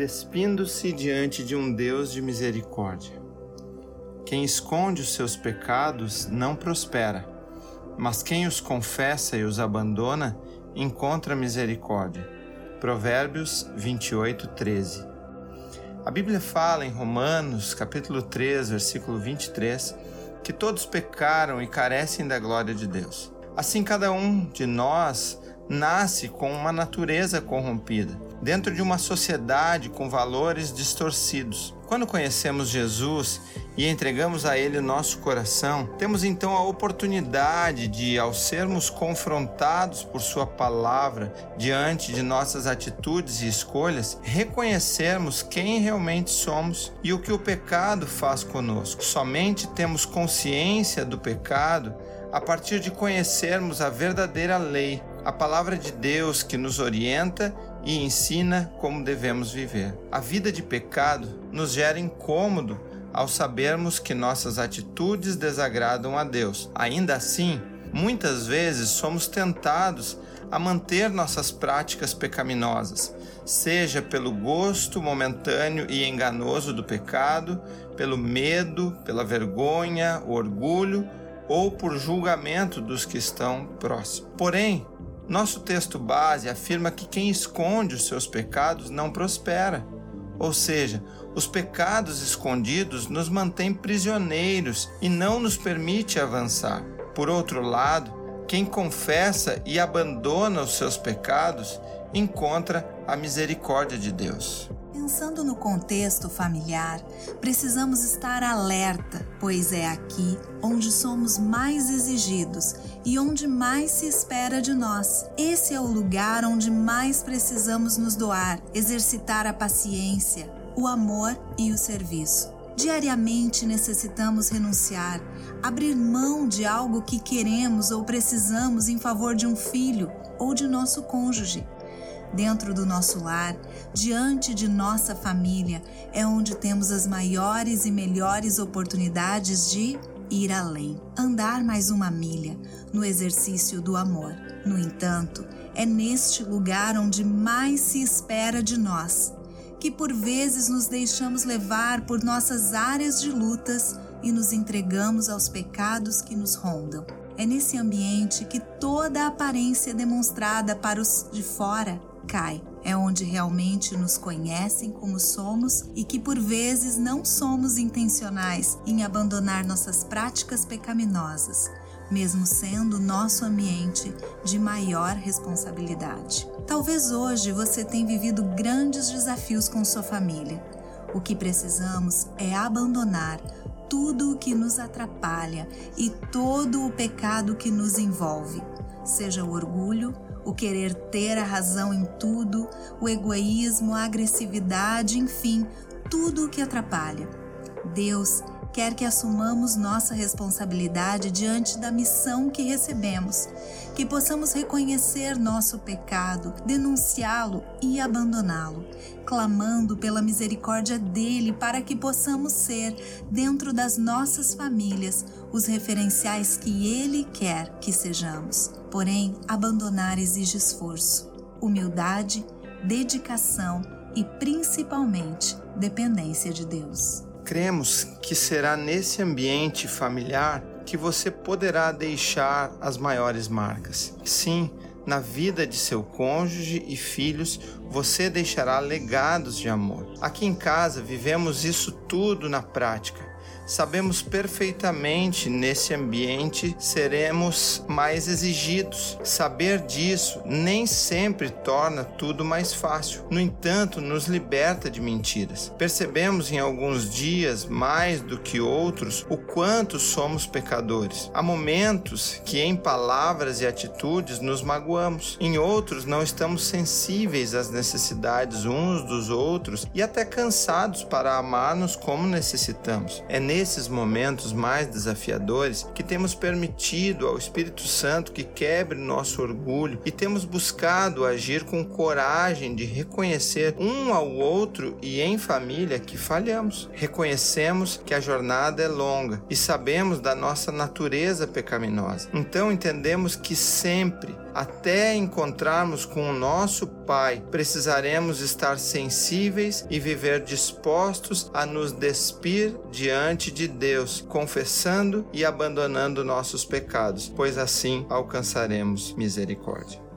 despindo-se diante de um Deus de misericórdia. Quem esconde os seus pecados não prospera, mas quem os confessa e os abandona encontra misericórdia. Provérbios 28, 13. A Bíblia fala em Romanos, capítulo 3, versículo 23, que todos pecaram e carecem da glória de Deus. Assim, cada um de nós nasce com uma natureza corrompida, dentro de uma sociedade com valores distorcidos. Quando conhecemos Jesus e entregamos a Ele o nosso coração, temos então a oportunidade de, ao sermos confrontados por Sua palavra diante de nossas atitudes e escolhas, reconhecermos quem realmente somos e o que o pecado faz conosco. Somente temos consciência do pecado a partir de conhecermos a verdadeira lei, a palavra de Deus que nos orienta e ensina como devemos viver. A vida de pecado nos gera incômodo ao sabermos que nossas atitudes desagradam a Deus. Ainda assim, muitas vezes somos tentados a manter nossas práticas pecaminosas, seja pelo gosto momentâneo e enganoso do pecado, pelo medo, pela vergonha, o orgulho ou por julgamento dos que estão próximos. Porém, nosso texto base afirma que quem esconde os seus pecados não prospera. Ou seja, os pecados escondidos nos mantêm prisioneiros e não nos permite avançar. Por outro lado, quem confessa e abandona os seus pecados encontra a misericórdia de Deus. Pensando no contexto familiar, precisamos estar alerta, pois é aqui onde somos mais exigidos e onde mais se espera de nós. Esse é o lugar onde mais precisamos nos doar, exercitar a paciência, o amor e o serviço. Diariamente necessitamos renunciar, abrir mão de algo que queremos ou precisamos em favor de um filho ou de nosso cônjuge. Dentro do nosso lar, diante de nossa família, é onde temos as maiores e melhores oportunidades de ir além, andar mais uma milha no exercício do amor. No entanto, é neste lugar onde mais se espera de nós, que por vezes nos deixamos levar por nossas áreas de lutas e nos entregamos aos pecados que nos rondam. É nesse ambiente que toda a aparência demonstrada para os de fora cai. É onde realmente nos conhecem como somos e que por vezes não somos intencionais em abandonar nossas práticas pecaminosas, mesmo sendo nosso ambiente de maior responsabilidade. Talvez hoje você tenha vivido grandes desafios com sua família. O que precisamos é abandonar tudo o que nos atrapalha e todo o pecado que nos envolve, seja o orgulho, o querer ter a razão em tudo, o egoísmo, a agressividade, enfim, tudo o que atrapalha. Deus quer que assumamos nossa responsabilidade diante da missão que recebemos, que possamos reconhecer nosso pecado, denunciá-lo e abandoná-lo, clamando pela misericórdia dele para que possamos ser, dentro das nossas famílias, os referenciais que ele quer que sejamos. Porém, abandonar exige esforço, humildade, dedicação e principalmente dependência de Deus. Cremos que será nesse ambiente familiar que você poderá deixar as maiores marcas. Sim, na vida de seu cônjuge e filhos, você deixará legados de amor. Aqui em casa vivemos isso tudo na prática sabemos perfeitamente nesse ambiente seremos mais exigidos. Saber disso nem sempre torna tudo mais fácil. No entanto, nos liberta de mentiras. Percebemos em alguns dias, mais do que outros, o quanto somos pecadores. Há momentos que em palavras e atitudes nos magoamos, em outros não estamos sensíveis às necessidades uns dos outros e até cansados para amar-nos como necessitamos. É nesse nesses momentos mais desafiadores que temos permitido ao Espírito Santo que quebre nosso orgulho e temos buscado agir com coragem de reconhecer um ao outro e em família que falhamos. Reconhecemos que a jornada é longa e sabemos da nossa natureza pecaminosa. Então entendemos que sempre Até encontrarmos com o nosso Pai, precisaremos estar sensíveis e viver dispostos a nos despir diante de Deus, confessando e abandonando nossos pecados, pois assim alcançaremos misericórdia.